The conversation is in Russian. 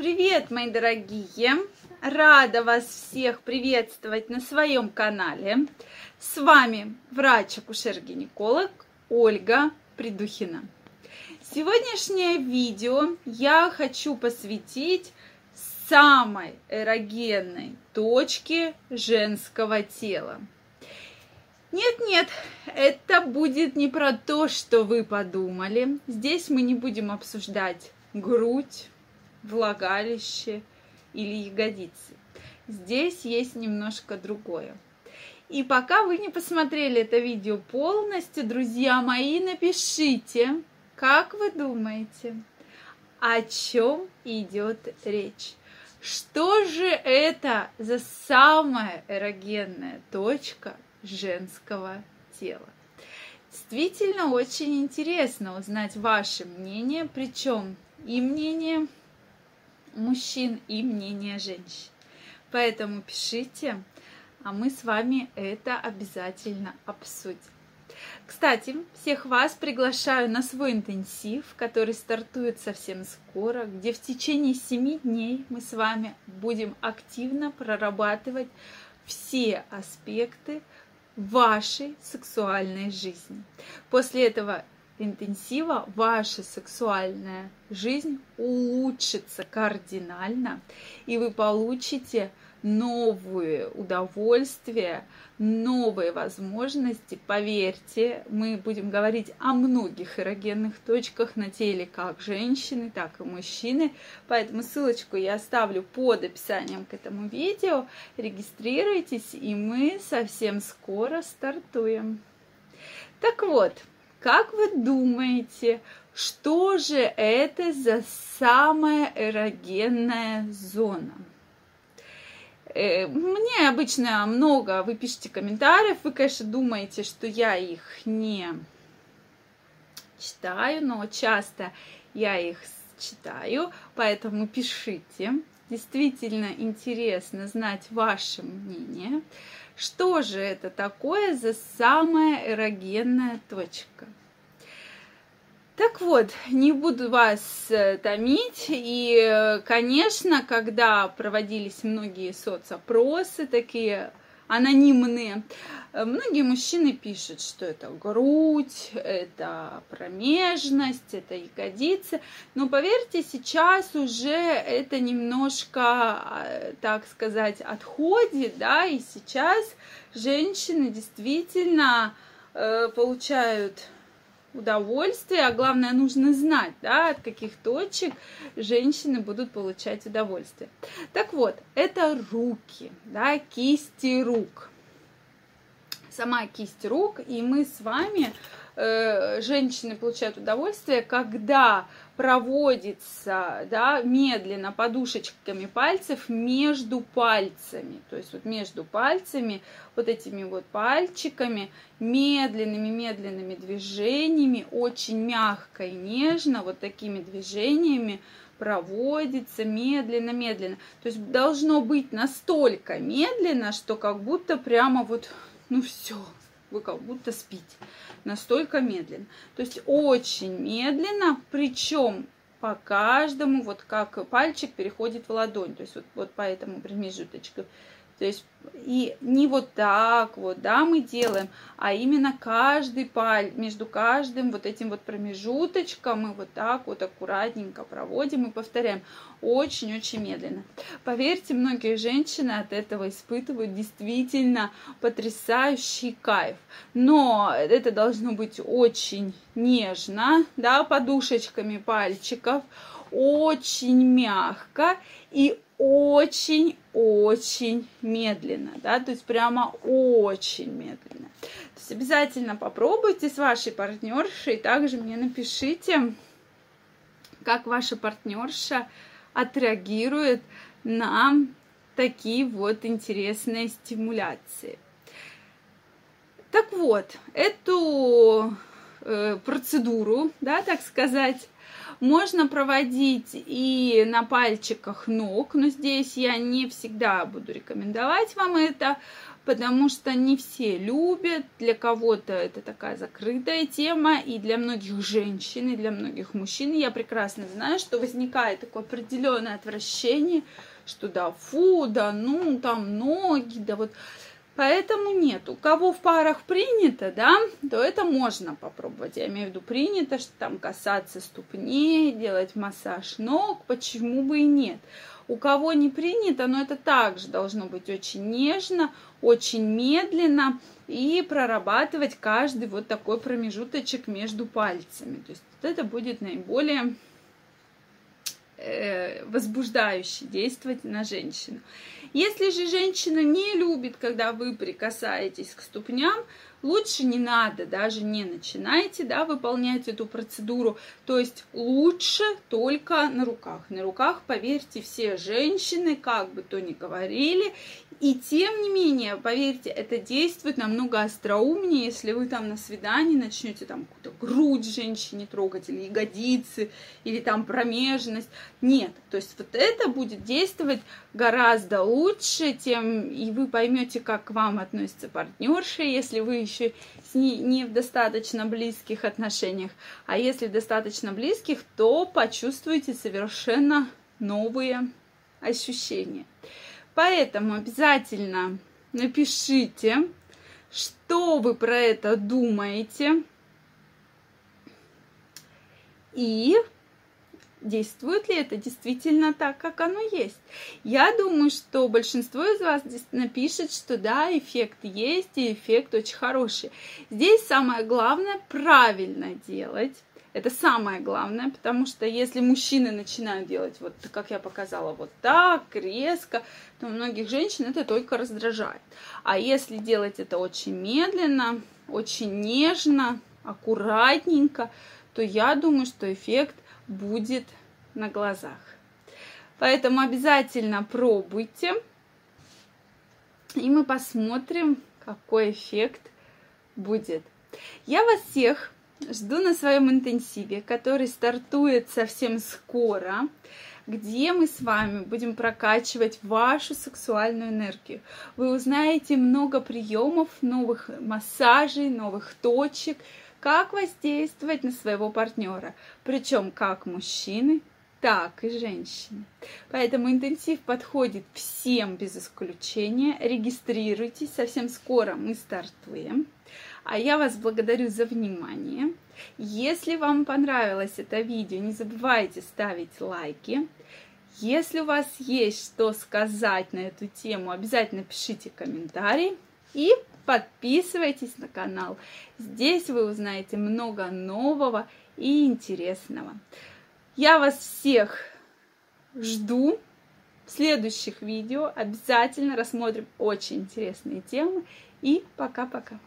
Привет, мои дорогие! Рада вас всех приветствовать на своем канале. С вами врач-акушер-гинеколог Ольга Придухина. Сегодняшнее видео я хочу посвятить самой эрогенной точке женского тела. Нет-нет, это будет не про то, что вы подумали. Здесь мы не будем обсуждать грудь, влагалище или ягодицы. Здесь есть немножко другое. И пока вы не посмотрели это видео полностью, друзья мои, напишите, как вы думаете, о чем идет речь. Что же это за самая эрогенная точка женского тела? Действительно очень интересно узнать ваше мнение, причем и мнение мужчин и мнение женщин. Поэтому пишите, а мы с вами это обязательно обсудим. Кстати, всех вас приглашаю на свой интенсив, который стартует совсем скоро, где в течение 7 дней мы с вами будем активно прорабатывать все аспекты вашей сексуальной жизни. После этого интенсива ваша сексуальная жизнь улучшится кардинально, и вы получите новые удовольствия, новые возможности. Поверьте, мы будем говорить о многих эрогенных точках на теле как женщины, так и мужчины. Поэтому ссылочку я оставлю под описанием к этому видео. Регистрируйтесь, и мы совсем скоро стартуем. Так вот, как вы думаете, что же это за самая эрогенная зона? Э, мне обычно много, вы пишете комментариев, вы, конечно, думаете, что я их не читаю, но часто я их читаю, поэтому пишите. Действительно интересно знать ваше мнение. Что же это такое за самая эрогенная точка? Так вот, не буду вас э, томить. И, э, конечно, когда проводились многие соцопросы, такие анонимные, э, многие мужчины пишут, что это грудь, это промежность, это ягодицы. Но поверьте, сейчас уже это немножко, так сказать, отходит, да, и сейчас женщины действительно получают удовольствие, а главное нужно знать, да, от каких точек женщины будут получать удовольствие. Так вот, это руки, да, кисти рук. Сама кисть рук, и мы с вами Э, женщины получают удовольствие, когда проводится да, медленно подушечками пальцев между пальцами. То есть вот между пальцами, вот этими вот пальчиками, медленными-медленными движениями, очень мягко и нежно, вот такими движениями проводится медленно-медленно. То есть должно быть настолько медленно, что как будто прямо вот, ну все, вы как будто спите. Настолько медленно. То есть очень медленно, причем по каждому, вот как пальчик переходит в ладонь. То есть вот, вот по этому промежуточку. То есть и не вот так вот, да, мы делаем, а именно каждый паль, между каждым вот этим вот промежуточком мы вот так вот аккуратненько проводим и повторяем очень-очень медленно. Поверьте, многие женщины от этого испытывают действительно потрясающий кайф. Но это должно быть очень нежно, да, подушечками пальчиков, очень мягко и очень-очень медленно, да, то есть прямо очень медленно. То есть обязательно попробуйте с вашей партнершей, также мне напишите, как ваша партнерша отреагирует на такие вот интересные стимуляции. Так вот, эту э, процедуру, да, так сказать, можно проводить и на пальчиках ног, но здесь я не всегда буду рекомендовать вам это, потому что не все любят, для кого-то это такая закрытая тема, и для многих женщин, и для многих мужчин. Я прекрасно знаю, что возникает такое определенное отвращение, что да, фу, да, ну, там ноги, да вот Поэтому нет. У кого в парах принято, да, то это можно попробовать. Я имею в виду принято, что там касаться ступней, делать массаж ног, почему бы и нет. У кого не принято, но это также должно быть очень нежно, очень медленно и прорабатывать каждый вот такой промежуточек между пальцами. То есть вот это будет наиболее э, возбуждающе действовать на женщину. Если же женщина не любит, когда вы прикасаетесь к ступням, лучше не надо, даже не начинайте, да, выполнять эту процедуру. То есть лучше только на руках. На руках, поверьте, все женщины, как бы то ни говорили, и тем не менее, поверьте, это действует намного остроумнее, если вы там на свидании начнете там грудь женщине трогать, или ягодицы, или там промежность. Нет, то есть вот это будет действовать гораздо лучше, тем и вы поймете, как к вам относится партнерша, если вы еще с ней не в достаточно близких отношениях. А если достаточно близких, то почувствуете совершенно новые ощущения. Поэтому обязательно напишите, что вы про это думаете. И действует ли это действительно так, как оно есть. Я думаю, что большинство из вас напишет, что да, эффект есть, и эффект очень хороший. Здесь самое главное правильно делать. Это самое главное, потому что если мужчины начинают делать вот, как я показала, вот так, резко, то многих женщин это только раздражает. А если делать это очень медленно, очень нежно, аккуратненько, то я думаю, что эффект будет на глазах. Поэтому обязательно пробуйте, и мы посмотрим, какой эффект будет. Я вас всех жду на своем интенсиве, который стартует совсем скоро, где мы с вами будем прокачивать вашу сексуальную энергию. Вы узнаете много приемов, новых массажей, новых точек, как воздействовать на своего партнера, причем как мужчины, так и женщины. Поэтому интенсив подходит всем без исключения. Регистрируйтесь, совсем скоро мы стартуем. А я вас благодарю за внимание. Если вам понравилось это видео, не забывайте ставить лайки. Если у вас есть что сказать на эту тему, обязательно пишите комментарий и подписывайтесь на канал. Здесь вы узнаете много нового и интересного. Я вас всех жду в следующих видео. Обязательно рассмотрим очень интересные темы. И пока-пока.